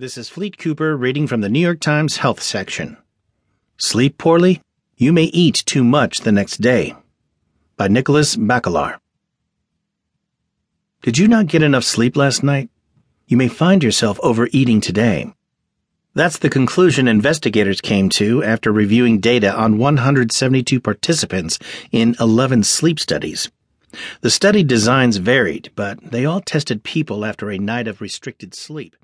This is Fleet Cooper reading from the New York Times Health section. Sleep poorly? You may eat too much the next day. By Nicholas Bakalar. Did you not get enough sleep last night? You may find yourself overeating today. That's the conclusion investigators came to after reviewing data on 172 participants in 11 sleep studies. The study designs varied, but they all tested people after a night of restricted sleep.